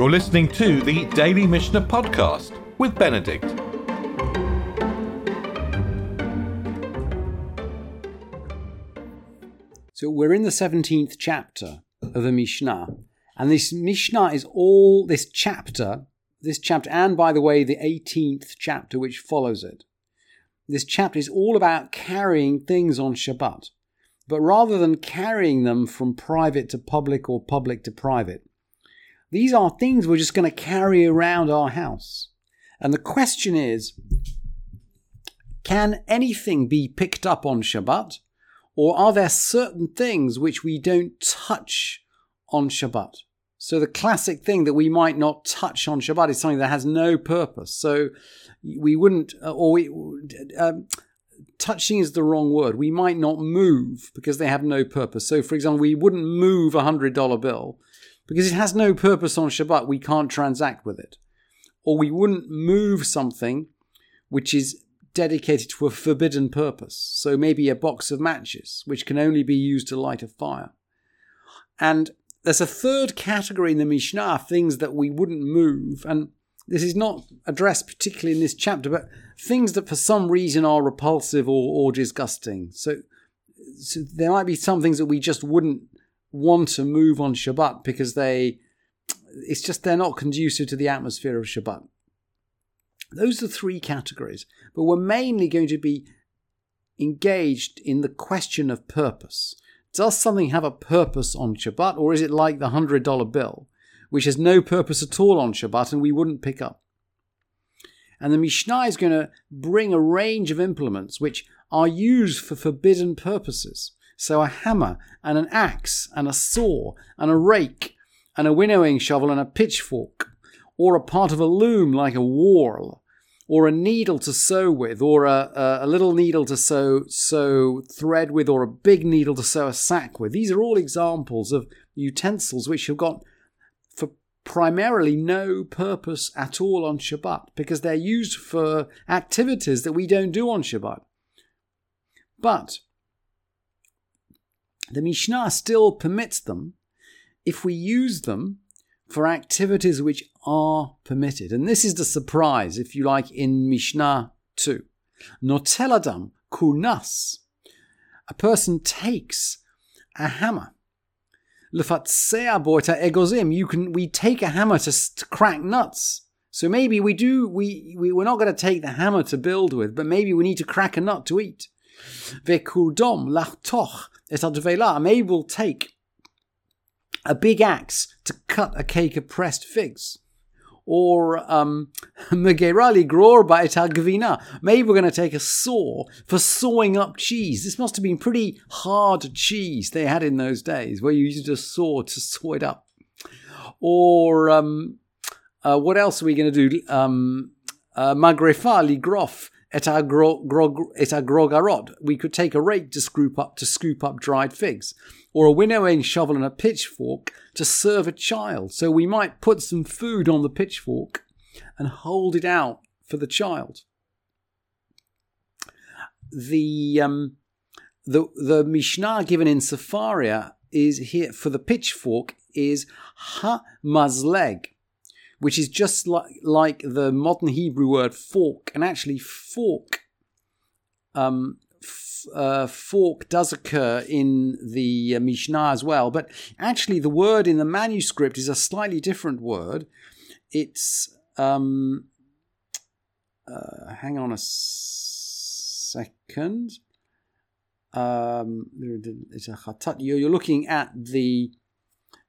You're listening to the Daily Mishnah Podcast with Benedict. So we're in the 17th chapter of the Mishnah. And this Mishnah is all, this chapter, this chapter, and by the way, the 18th chapter which follows it. This chapter is all about carrying things on Shabbat. But rather than carrying them from private to public or public to private, these are things we're just going to carry around our house. And the question is can anything be picked up on Shabbat? Or are there certain things which we don't touch on Shabbat? So the classic thing that we might not touch on Shabbat is something that has no purpose. So we wouldn't, uh, or we, um, touching is the wrong word. We might not move because they have no purpose. So, for example, we wouldn't move a hundred dollar bill because it has no purpose on Shabbat. We can't transact with it, or we wouldn't move something which is dedicated to a forbidden purpose. So maybe a box of matches, which can only be used to light a fire. And there's a third category in the Mishnah, things that we wouldn't move. And this is not addressed particularly in this chapter, but things that for some reason are repulsive or, or disgusting. So, so there might be some things that we just wouldn't want to move on Shabbat because they, it's just they're not conducive to the atmosphere of Shabbat. Those are three categories, but we're mainly going to be engaged in the question of purpose. Does something have a purpose on Shabbat, or is it like the $100 bill, which has no purpose at all on Shabbat and we wouldn't pick up? And the Mishnah is going to bring a range of implements which are used for forbidden purposes. So a hammer and an axe and a saw and a rake and a winnowing shovel and a pitchfork or a part of a loom like a whorl, or a needle to sew with, or a, a, little needle to sew, sew thread with, or a big needle to sew a sack with. These are all examples of utensils which you've got for primarily no purpose at all on Shabbat, because they're used for activities that we don't do on Shabbat. But the Mishnah still permits them if we use them for activities which are permitted. And this is the surprise, if you like, in Mishnah 2. Noteladam kunas. A person takes a hammer. egozim. You can we take a hammer to, to crack nuts. So maybe we do we, we we're not going to take the hammer to build with, but maybe we need to crack a nut to eat. Vekudom lachtoch et Maybe we'll take a big axe to cut a cake of pressed figs. Or um, Megerali Grorba et Maybe we're going to take a saw for sawing up cheese. This must have been pretty hard cheese they had in those days, where you used a saw to saw it up. Or um, uh, what else are we going to do? Um, uh, Magrefali et agrogarot. We could take a rake to scoop up to scoop up dried figs or a winnowing shovel and a pitchfork to serve a child. So we might put some food on the pitchfork and hold it out for the child. The um, the the Mishnah given in Sefaria is here for the pitchfork is ha mazleg, which is just like like the modern Hebrew word fork, and actually fork um, uh, fork does occur in the uh, Mishnah as well, but actually the word in the manuscript is a slightly different word. It's um, uh, hang on a second. Um, you're looking at the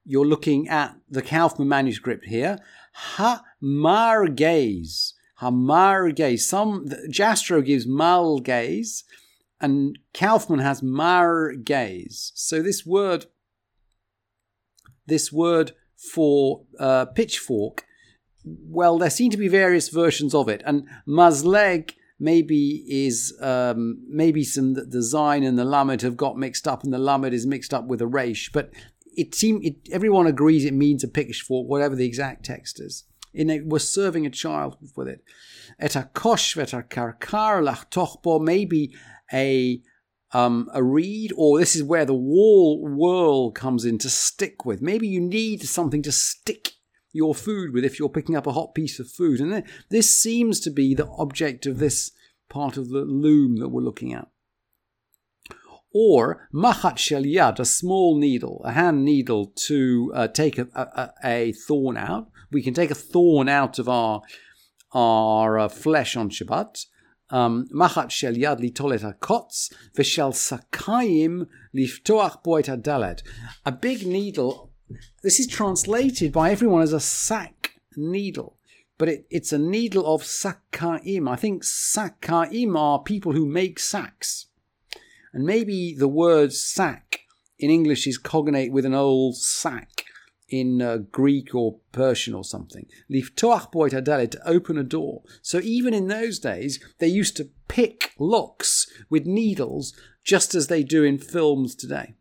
you're looking at the Kaufmann manuscript here. Ha margaze. Hamar gaze. Some Jastrow gives mal gaze, and Kaufmann has mar gaze. So this word, this word for uh, pitchfork, well, there seem to be various versions of it, and mazleg maybe is um, maybe some the Zayin and the lamed have got mixed up, and the lamed is mixed up with a resh, but it seemed it, everyone agrees it means a pitchfork, whatever the exact text is. In it we're serving a child with it. Et a kosh vet a karkar lach tochbo, maybe a um, a reed, or this is where the wall whirl comes in to stick with. Maybe you need something to stick your food with if you're picking up a hot piece of food. And this seems to be the object of this part of the loom that we're looking at. Or machat shel yad, a small needle, a hand needle to uh, take a, a, a, thorn out. We can take a thorn out of our our uh, flesh on Shabbat. Um, machat shel yad litolet hakotz v'shel sakayim liftoach boit adalet. A big needle. This is translated by everyone as a sack needle but it, it's a needle of sakaim. I think sakaim are people who make sacks. And maybe the word sack in English is cognate with an old sack in uh, Greek or Persian or something. To open a door. So even in those days, they used to pick locks with needles, just as they do in films today.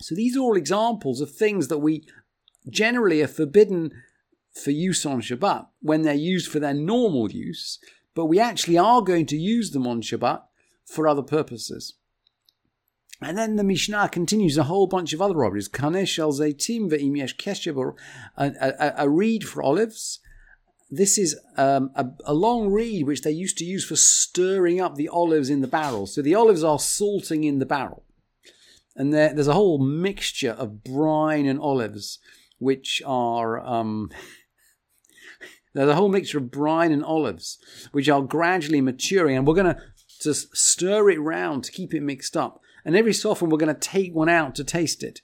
So these are all examples of things that we generally are forbidden for use on Shabbat when they're used for their normal use, but we actually are going to use them on Shabbat for other purposes. And then the Mishnah continues a whole bunch of other robberies. Kanesh el ve'im yesh keshev, a reed for olives. This is um, a, a, long reed which they used to use for stirring up the olives in the barrel. So the olives are salting in the barrel. And there, there's a whole mixture of brine and olives which are um, there's a whole mixture of brine and olives, which are gradually maturing, and we're going to just stir it round to keep it mixed up. And every so often, we're going to take one out to taste it.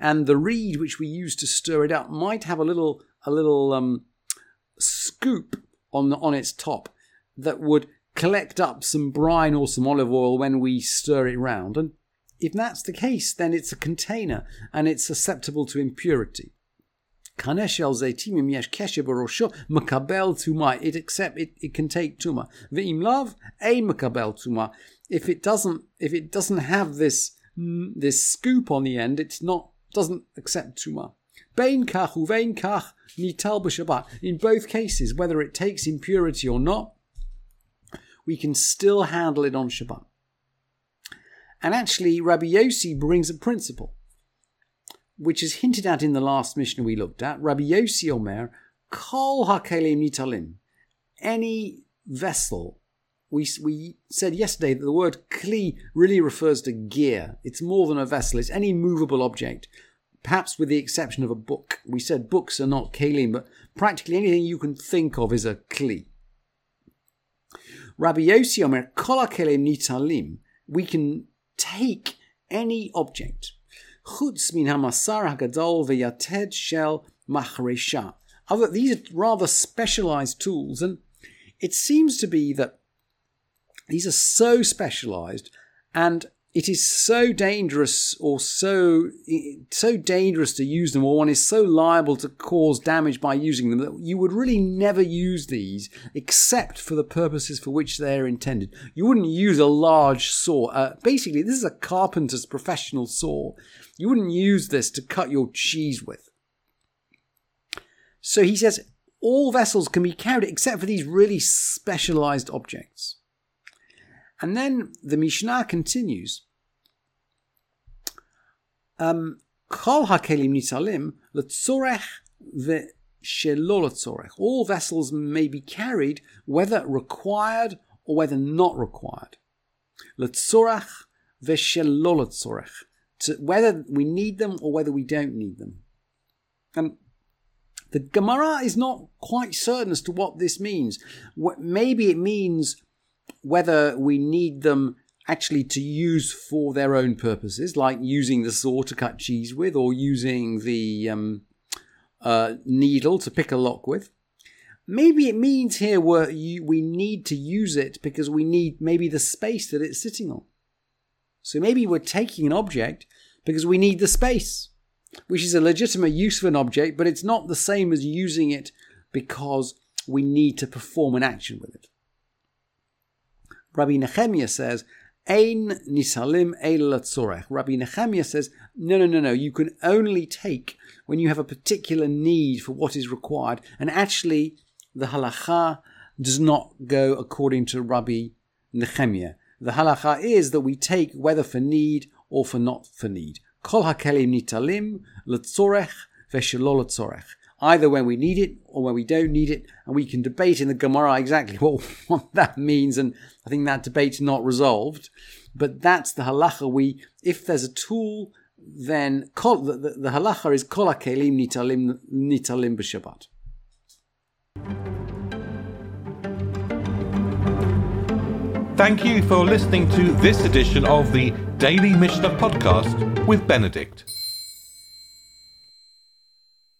And the reed which we use to stir it up might have a little a little um, scoop on the, on its top that would collect up some brine or some olive oil when we stir it round. And if that's the case, then it's a container and it's susceptible to impurity. Kaneshel zeitimim yesh keshe barosho makabel tuma. It accept it, it can take tuma. V'im lav a makabel tuma. If it doesn't, if it doesn't have this this scoop on the end, it's not doesn't accept tuma. Bein kach uvein kach nital b'shabbat. In both cases, whether it takes impurity or not, we can still handle it on Shabbat. And actually, Rabbi Yossi brings a principle which is hinted at in the last Mishnah we looked at, Rabbi Yossi Omer, Kol HaKelim Nitalim, any vessel. We, we said yesterday that the word kli really refers to gear. It's more than a vessel, it's any movable object, perhaps with the exception of a book. We said books are not kelim, but practically anything you can think of is a kli. Rabbi Yossi Omer, Kol HaKelim Nitalim, we can take any object, chutz min hamasar hagadol veyated shel machresha. Other, these are rather specialized tools, and it seems to be that these are so specialized and it is so dangerous or so so dangerous to use them or one is so liable to cause damage by using them that you would really never use these except for the purposes for which they are intended. You wouldn't use a large saw uh, basically this is a carpenter's professional saw. You wouldn't use this to cut your cheese with. So he says all vessels can be carried except for these really specialized objects. And then the Mishnah continues all vessels may be carried, whether required or whether not required. Letzorech ve'shelol letzorech. To whether we need them or whether we don't need them. And the Gemara is not quite certain as to what this means. Maybe it means whether we need them actually to use for their own purposes, like using the saw to cut cheese with, or using the um, uh, needle to pick a lock with. Maybe it means here where you, we need to use it because we need maybe the space that it's sitting on. So maybe we're taking an object because we need the space, which is a legitimate use of an object, but it's not the same as using it because we need to perform an action with it. Rabbi Nehemiah says Ein nisalim tzorech. Rabbi Nehemiah says, no, no, no, no. You can only take when you have a particular need for what is required. And actually, the halacha does not go according to Rabbi Nehemiah. The halacha is that we take whether for need or for not for need. Kol hakelim nitalim letzorech v'shelo letzorech. Either when we need it or when we don't need it, and we can debate in the Gemara exactly what, what that means, and I think that debate's not resolved. But that's the halacha. We, if there's a tool, then kol, the, the, the halacha is kol kelim nitalim nitalim b'Shabbat. Thank you for listening to this edition of the Daily Mishnah Podcast with Benedict.